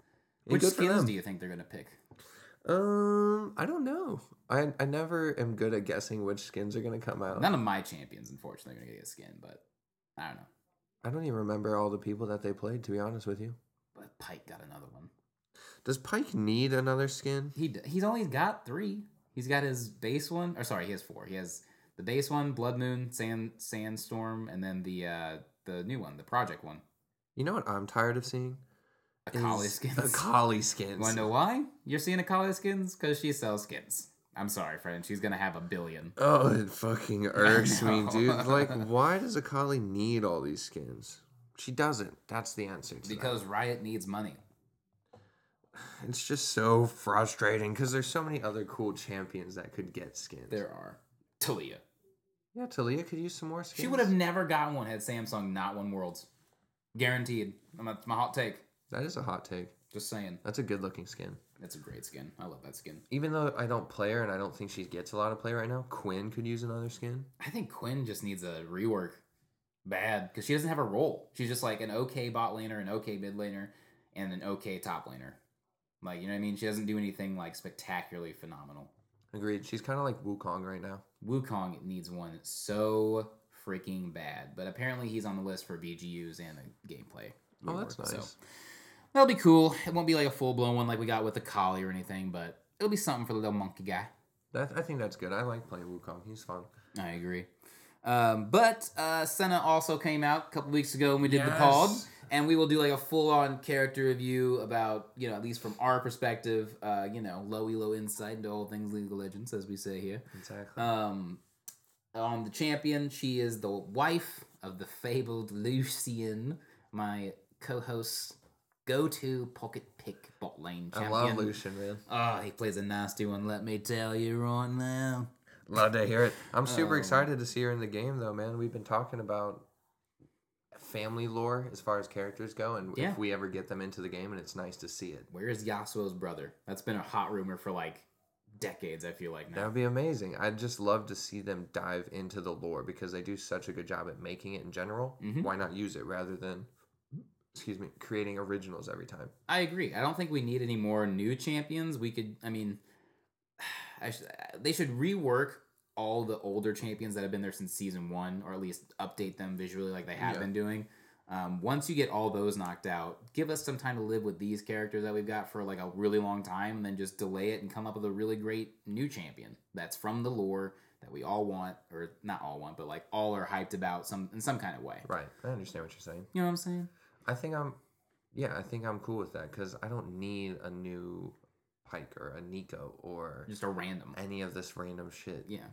Which skins do you think they're gonna pick? Um, I don't know. I I never am good at guessing which skins are gonna come out. None of my champions, unfortunately, are gonna get a skin, but I don't know. I don't even remember all the people that they played. To be honest with you, But Pyke got another one. does Pyke need another skin? He d- he's only got three. He's got his base one, or sorry, he has four. He has the base one, Blood Moon, Sand Sandstorm, and then the uh the new one, the Project one, You know what I'm tired of seeing? Akali Is skins. Akali skins. Want to know why? You're seeing Akali skins because she sells skins. I'm sorry, friend. She's gonna have a billion. Oh, it fucking irks me, dude. Like, why does Akali need all these skins? She doesn't. That's the answer to that. Because Riot needs money. It's just so frustrating because there's so many other cool champions that could get skins. There are. Taliyah. Yeah, Taliyah could use some more skins. She would have never gotten one had Samsung not won Worlds. Guaranteed. I'm my hot take. That is a hot take. Just saying. That's a good looking skin. That's a great skin. I love that skin. Even though I don't play her and I don't think she gets a lot of play right now, Quinn could use another skin. I think Quinn just needs a rework bad because she doesn't have a role. She's just like an okay bot laner, an okay mid laner, and an okay top laner. Like, you know what I mean? She doesn't do anything like spectacularly phenomenal. Agreed. She's kind of like Wukong right now. Wukong needs one so freaking bad, but apparently he's on the list for VGUs and the gameplay. Oh, that's nice. that'll be cool. It won't be like a full blown one like we got with the collie or anything, but it'll be something for the little monkey guy. That I think that's good. I like playing Wukong. He's fun. I agree. Um, but uh, Senna also came out a couple weeks ago when we did the pod, Yes. And we will do like a full on character review about you know at least from our perspective, uh, you know, low elo insight into all things League of Legends, as we say here. Exactly. Um, on the champion, she is the wife of the fabled Lucian, my co-host's go-to pocket pick bot lane champion. I love Lucian, man. Oh, he plays a nasty one. Let me tell you right now. Love to hear it. I'm super Um, excited to see her in the game, though, man. We've been talking about family lore as far as characters go, and Yeah. if we ever get them into the game, and it's nice to see it. Where is Yasuo's brother? That's been a hot rumor for like decades. I feel like that would be amazing. I'd just love to see them dive into the lore because they do such a good job at making it in general. Mhm. Why not use it rather than, excuse me, creating originals every time? I agree. I don't think we need any more new champions. We could. I mean, I sh- they should rework all the older champions that have been there since season one, or at least update them visually like they have Yeah. been doing. Um, once you get all those knocked out, give us some time to live with these characters that we've got for like a really long time, and then just delay it and come up with a really great new champion that's from the lore that we all want, or not all want, but like all are hyped about some in some kind of way. Right. I understand what you're saying. You know what I'm saying? I think I'm Yeah, I think I'm cool with that because I don't need a new Pyke or a Neeko or Just a random. any of this random shit. Yeah.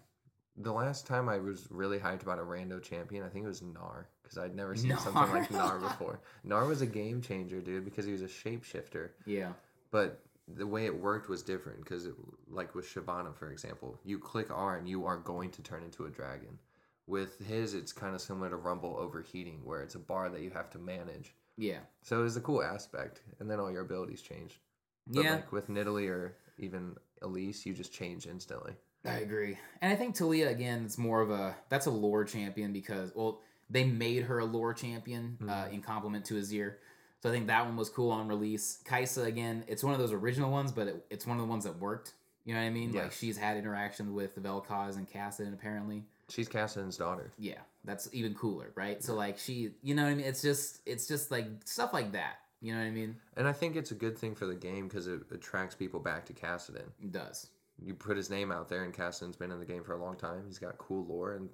The last time I was really hyped about a rando champion, I think it was Gnar because I'd never seen something like Gnar before. Gnar was a game changer, dude, because he was a shapeshifter. Yeah. But the way it worked was different because, like with Shyvana, for example, you click R and you are going to turn into a dragon. With his, it's kind of similar to Rumble overheating, where it's a bar that you have to manage. Yeah. So it was a cool aspect, and then all your abilities changed. But yeah. like with Nidalee or even Elise, you just change instantly. I agree. And I think Taliyah again it's more of a that's a lore champion because well they made her a lore champion uh, in compliment to Azir. So I think that one was cool on release. Kai'Sa again, it's one of those original ones, but it, it's one of the ones that worked. You know what I mean? Yeah. Like she's had interactions with the Vel'Koz and Kassadin apparently. She's Kassadin's daughter. Yeah, that's even cooler, right? So like she, you know what I mean? It's just it's just like stuff like that. You know what I mean? And I think it's a good thing for the game because it attracts people back to Kassadin. It does. You put his name out there, and Kassadin's been in the game for a long time. He's got cool lore, and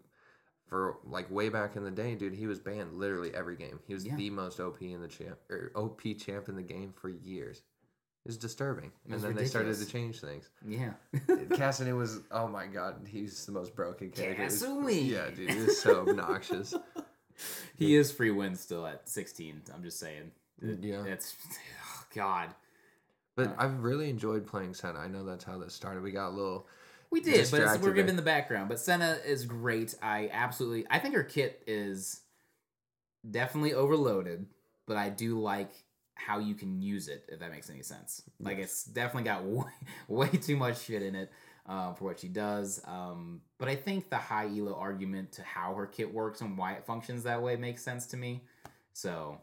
for like way back in the day, dude, he was banned literally every game. He was Yeah. the most OP in the champ or OP champ in the game for years. It was disturbing, and was then they started to change things. Yeah. Kassadin was oh my god, he's the most broken character. It's- Yeah, dude, he's so obnoxious. he is free win still at 16. I'm just saying. Yeah. It's oh, God. But I've really enjoyed playing Senna. I know that's how this started. We got a little We did, but it's, we're giving the background. But Senna is great. I absolutely, I think her kit is definitely overloaded, but I do like how you can use it. If that makes any sense, like it's definitely got way, way too much shit in it uh, for what she does. Um, but I think the high elo argument to how her kit works and why it functions that way makes sense to me. So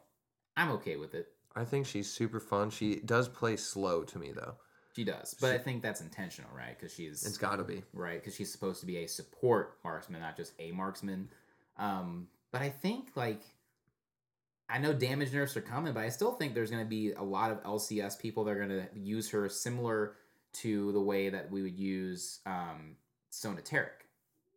I'm okay with it. I think she's super fun. She does play slow to me though. She does, but I think that's intentional, right? Because she's It's got to be. right? Because she's supposed to be a support marksman, not just a marksman. Um, but I think like I know damage nerfs are coming, but I still think there's going to be a lot of LCS people that are going to use her similar to the way that we would use um, Sona Taric,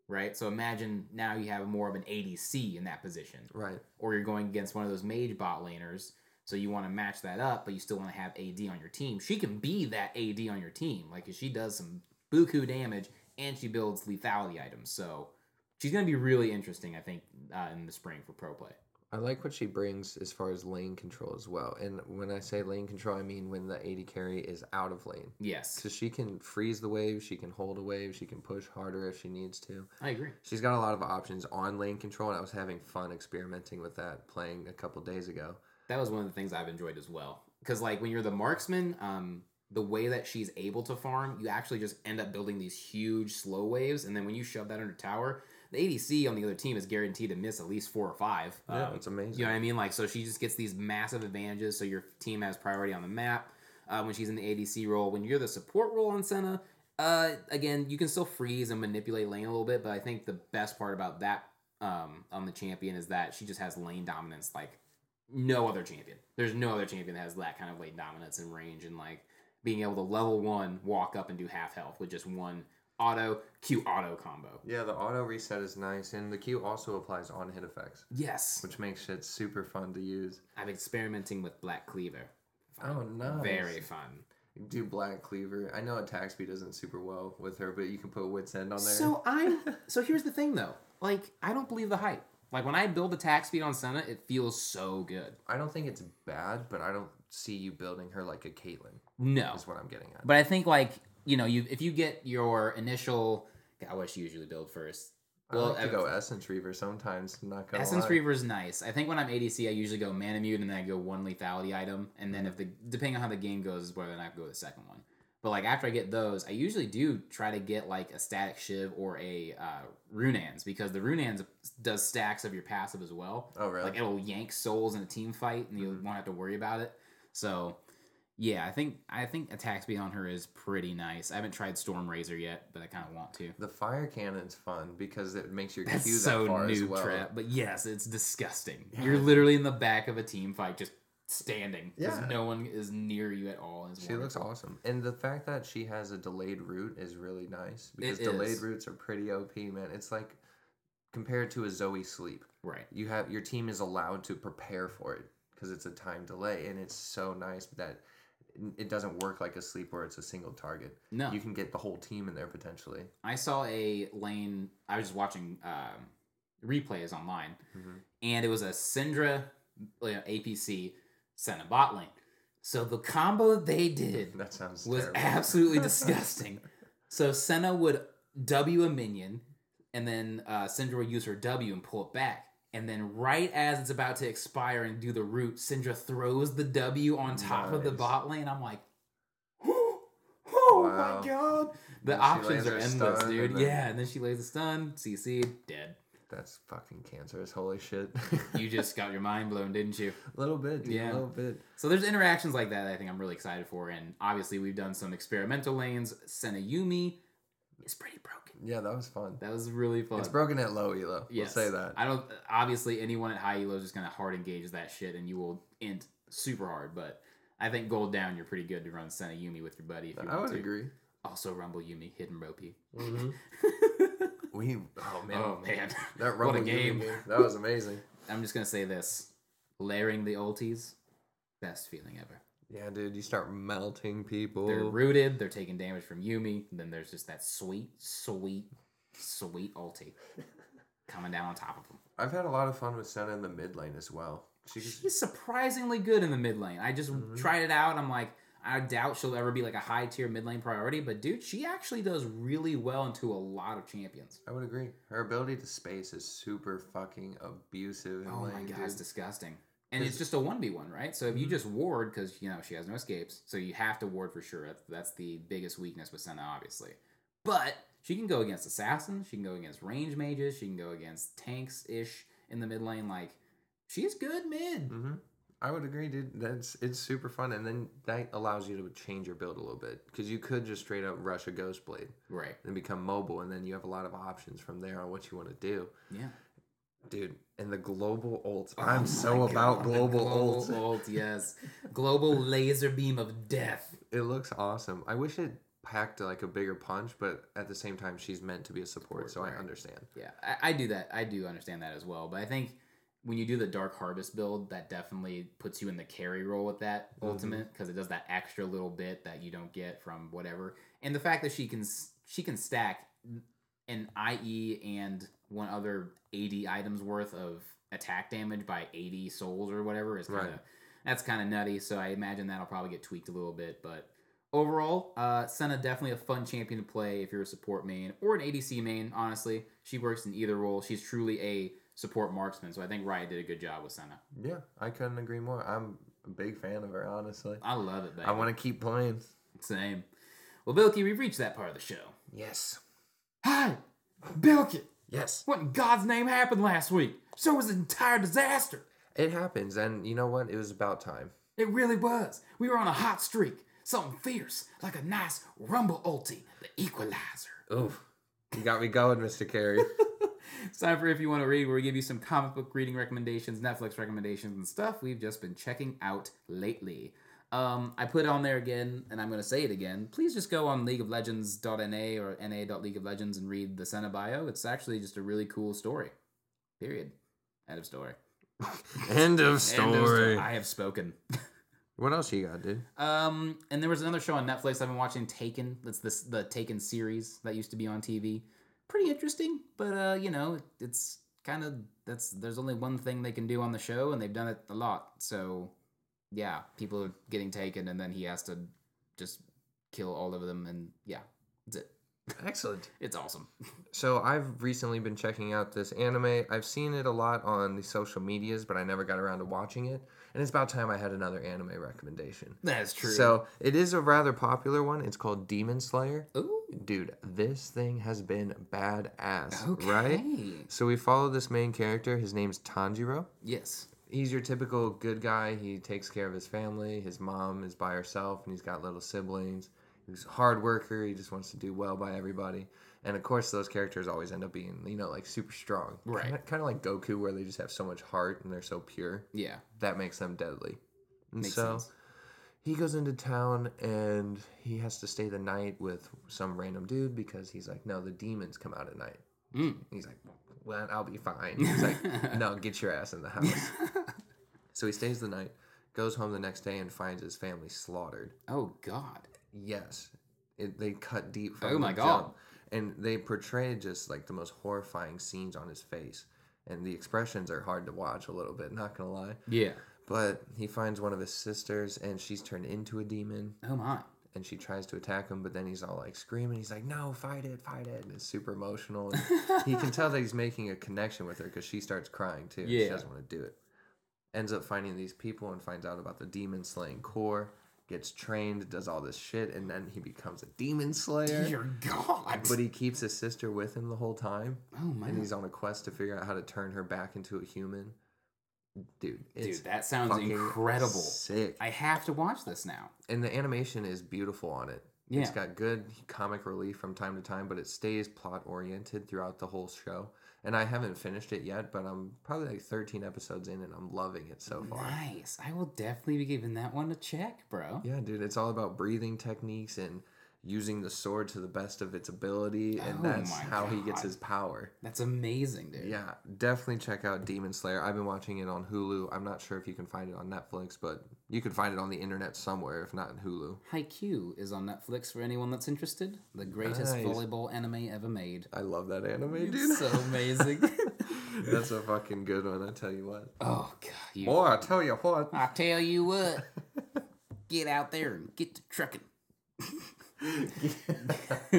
right? So imagine now you have more of an ADC in that position Right. or you're going against one of those mage bot laners. So you want to match that up, but you still want to have AD on your team. She can be that AD on your team. Like 'cause she does some buku damage and she builds lethality items. So she's going to be really interesting, I think, uh, in the spring for pro play. I like what she brings as far as lane control as well. And when I say lane control, I mean when the AD carry is out of lane. Yes, Because she can freeze the wave, she can hold a wave, she can push harder if she needs to. I agree. She's got a lot of options on lane control, and I was having fun experimenting with that playing a couple days ago. That was one of the things I've enjoyed as well. Because like when you're the marksman, um, the way that she's able to farm, you actually just end up building these huge slow waves, and then when you shove that under tower, the ADC on the other team is guaranteed to miss at least four or five. Yeah, Um, it's amazing. You know what I mean? Like, so she just gets these massive advantages. So your team has priority on the map uh, when she's in the ADC role. When you're the support role on Senna, uh, again, you can still freeze and manipulate lane a little bit. But I think the best part about that um, on the champion is that she just has lane dominance like no other champion. There's no other champion that has that kind of late dominance and range and like being able to level one, walk up and do half health with just one auto Q auto combo. Yeah, the auto reset is nice, and the Q also applies on hit effects, Yes, which makes it super fun to use. I'm experimenting with Black Cleaver. Oh, nice. Very fun. Do Black Cleaver. I know attack speed isn't super well with her, but you can put Wit's End on there. So I'm so here's the thing though. Like I don't believe the hype. Like when I build attack speed on Senna, it feels so good. I don't think it's bad, but I don't see you building her like a Caitlyn. No. Is what I'm getting at. But I think like, you know, you if you get your initial I wish you usually build first. I like to go Essence Reaver sometimes. Not gonna Essence lie. Reaver is nice. I think when I'm ADC, I usually go Manamune and then I go one lethality item, and then mm-hmm. if the depending on how the game goes, is whether or not I go the second one. But like after I get those, I usually do try to get like a Statikk Shiv or a uh, Runaan's because the Runaan's does stacks of your passive as well. Oh, really? Like it'll yank souls in a team fight, and you won't have to worry about it. So. Yeah, I think I think attack speed on her is pretty nice. I haven't tried Storm Razor yet, but I kind of want to. The fire cannon's fun because it makes your That's Q that so far as well. trap. But yes, it's disgusting. You're literally in the back of a team fight, just standing because Yeah. no one is near you at all. She looks awesome, and the fact that she has a delayed root is really nice because It delayed is. roots are pretty OP, man. It's like compared to a Zoe sleep, right. you have your team is allowed to prepare for it because it's a time delay, and it's so nice that it doesn't work like a sleep where it's a single target. No. You can get the whole team in there potentially. I saw a lane. I was just watching um, replays online, Mhm. and it was a Syndra you know, APC Senna bot lane. So the combo they did That sounds was terrible. absolutely disgusting. So Senna would W a minion, and then uh, Syndra would use her W and pull it back. And then right as it's about to expire and do the root, Syndra throws the W on top of the bot lane. I'm like, oh Wow. my god. The options are endless, dude. and then- Yeah, and then she lays a stun, CC, dead. That's fucking cancerous. Holy shit. You just got your mind blown, didn't you? a little bit, dude, Yeah. a little bit. So there's interactions like that I think I'm really excited for, and obviously we've done some experimental lanes. Senna Yuumi is pretty broken. Yeah, that was fun. That was really fun. It's broken at low elo. Yes. We'll say that. I don't. Obviously, anyone at high elo is just gonna hard engage that shit, and you will int super hard. But I think gold down, you're pretty good to run Senna Yuumi with your buddy if you I want would to. agree. Also, Rumble Yuumi, hidden ropey. Mm-hmm. We oh man, oh man, that what a game! game. That was amazing. I'm just gonna say this: layering the ulties, best feeling ever. Yeah, dude, you start melting people. They're rooted. They're taking damage from Yuumi. And then there's just that sweet, sweet, sweet ulti coming down on top of them. I've had a lot of fun with Senna in the mid lane as well. She's She's surprisingly good in the mid lane. I just Mm-hmm. tried it out. I'm like, I doubt she'll ever be like a high tier mid lane priority. But dude, she actually does really well into a lot of champions. I would agree. Her ability to space is super fucking abusive. Oh lane, my god, dude. it's disgusting. And it's just a one v one, right? So if you just ward, because you know she has no escapes, so you have to ward for sure. That's, that's the biggest weakness with Senna, obviously. But she can go against assassins. She can go against range mages. She can go against tanks ish in the mid lane. Like she's good mid. hmm I would agree, dude. That's it's super fun, and then that allows you to change your build a little bit because you could just straight up rush a Ghost Blade Right. and become mobile, and then you have a lot of options from there on what you want to do, Yeah. dude. And the global ult, Oh I'm so about God, the global, global ult. ult, yes. Global laser beam of death. It looks awesome. I wish it packed like a bigger punch, but at the same time, she's meant to be a support, so Right. I understand. Yeah, I, I do that. I do understand that as well. But I think when you do the Dark Harvest build, that definitely puts you in the carry role with that Mhm. ultimate because it does that extra little bit that you don't get from whatever. And the fact that she can she can stack an IE and one other 80 items worth of attack damage by 80 souls or whatever is kind of Right. that's kind of nutty. So I imagine that'll probably get tweaked a little bit, but. Overall, uh, Senna definitely a fun champion to play if you're a support main or an ADC main. Honestly, she works in either role. She's truly a support marksman, so I think Riot did a good job with Senna. Yeah, I couldn't agree more. I'm a big fan of her, honestly. I love it, baby. I want to keep playing. Same. Well, Bilky, we've reached that part of the show. Yes. Hi, Bilky. Yes. What in God's name happened last week? So was an entire disaster. It happens, and you know what? It was about time. It really was. We were on a hot streak. Something fierce, like a nice rumble ulti, the equalizer. Oof. You got me going, Mr. Carey. It's time for If You Want to Read, where we give you some comic book reading recommendations, Netflix recommendations, and stuff we've just been checking out lately. Um, I put it on there again, and I'm going to say it again. Please just go on leagueoflegends.na or na.league of legends and read the Senna bio. It's actually just a really cool story. Period. End of story. End of End of story. I have spoken. What else you got, dude? Um, and there was another show on Netflix I've been watching, Taken. That's this the Taken series that used to be on TV. Pretty interesting, but uh, you know, it's kind of that's there's only one thing they can do on the show, and they've done it a lot. So, yeah, people are getting taken, and then he has to just kill all of them, and yeah, that's it. Excellent. It's awesome. So I've recently been checking out this anime. I've seen it a lot on the social medias, but I never got around to watching it. And it's about time I had another anime recommendation. That's true. So it is a rather popular one. It's called Demon Slayer. ooh, Dude, this thing has been badass, okay, right? So we follow this main character. His name's Tanjiro. Yes. He's your typical good guy. He takes care of his family. His mom is by herself, and he's got little siblings. He's a hard worker. He just wants to do well by everybody. And of course, those characters always end up being, you know, like super strong. Right. Kind of like Goku, where they just have so much heart and they're so pure. Yeah. That makes them deadly. And Makes so sense. he goes into town and he has to stay the night with some random dude because he's like, no, the demons come out at night. Mm. He's like, well, I'll be fine. He's like, no, get your ass in the house. So he stays the night, goes home the next day, and finds his family slaughtered. Oh God. Yes, it, they cut deep Oh my the God. jump. And they portray just like the most horrifying scenes on his face, and the expressions are hard to watch a little bit. Not gonna lie, Yeah. but he finds one of his sisters, and she's turned into a demon, Oh my. and she tries to attack him, but then he's all like screaming. He's like, "No, fight it, fight it!" And it's super emotional. And he can tell that he's making a connection with her because she starts crying too. yeah. She doesn't want to do it. Ends up finding these people and finds out about the demon slaying corps. Gets trained, does all this shit, and then he becomes a demon slayer. Dear God. But he keeps his sister with him the whole time, oh my. and he's on a quest to figure out how to turn her back into a human. Dude, it's Dude, that sounds incredible. Sick. I have to watch this now. and the animation is beautiful on it. Yeah. It's got good comic relief from time to time, but it stays plot oriented throughout the whole show. And I haven't finished it yet, but I'm probably like 13 episodes in and I'm loving it so far. Nice. I will definitely be giving that one a check, bro. Yeah, dude, it's all about breathing techniques and using the sword to the best of its ability, and Oh that's how he gets his power. That's amazing, dude. Yeah, definitely check out Demon Slayer. I've been watching it on Hulu. I'm not sure if you can find it on Netflix, but you can find it on the internet somewhere, if not in Hulu. Haikyuu is on Netflix for anyone that's interested. The greatest Nice. volleyball anime ever made. I love that anime, dude. It's so amazing. That's a fucking good one, I tell you what. oh god, you Boy, I tell you what. I tell you what. Get out there and get to trucking.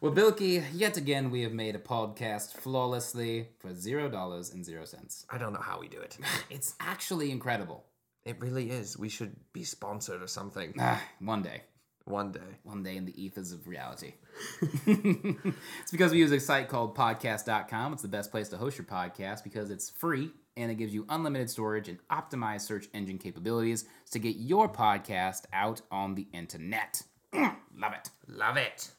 well, Bilky, yet again we have made a podcast flawlessly for zero dollars and zero cents. I don't know how we do it. It's actually incredible. It really is. We should be sponsored or something Ah, one day. one day. one day in the ethers of reality. it's because we use a site called podcast.com. It's the best place to host your podcast because it's free and it gives you unlimited storage and optimized search engine capabilities to get your podcast out on the internet. Mm, love it. Love it.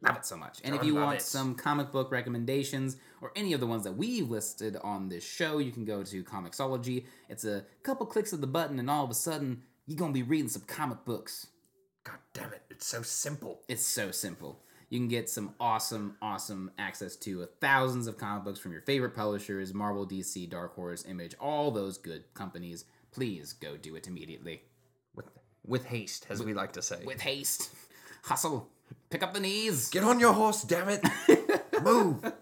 Love it so much. And if you want it. some comic book recommendations or any of the ones that we've listed on this show, you can go to Comixology. It's a couple clicks of the button, and all of a sudden, you're going to be reading some comic books. God damn it. It's so simple. It's so simple. You can get some awesome, awesome access to thousands of comic books from your favorite publishers Marvel, DC, Dark Horse, Image, all those good companies. Please go do it immediately. With haste, as we like to say. With haste. Hustle. Pick up the knees. Get on your horse, damn it. Move.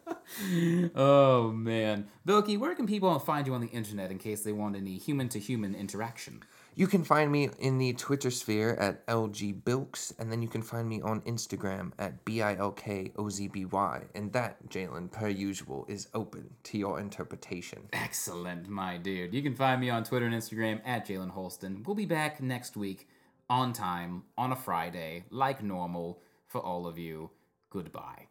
Oh, man. Bilky, where can people find you on the internet in case they want any human to human interaction? You can find me in the Twitter sphere at LG Bilks, and then you can find me on Instagram at B I L K O Z B Y. And that, Jalen, per usual, is open to your interpretation. Excellent, my dude. You can find me on Twitter and Instagram at Jalen Holsten. We'll be back next week on time, on a Friday, like normal, for all of you. Goodbye.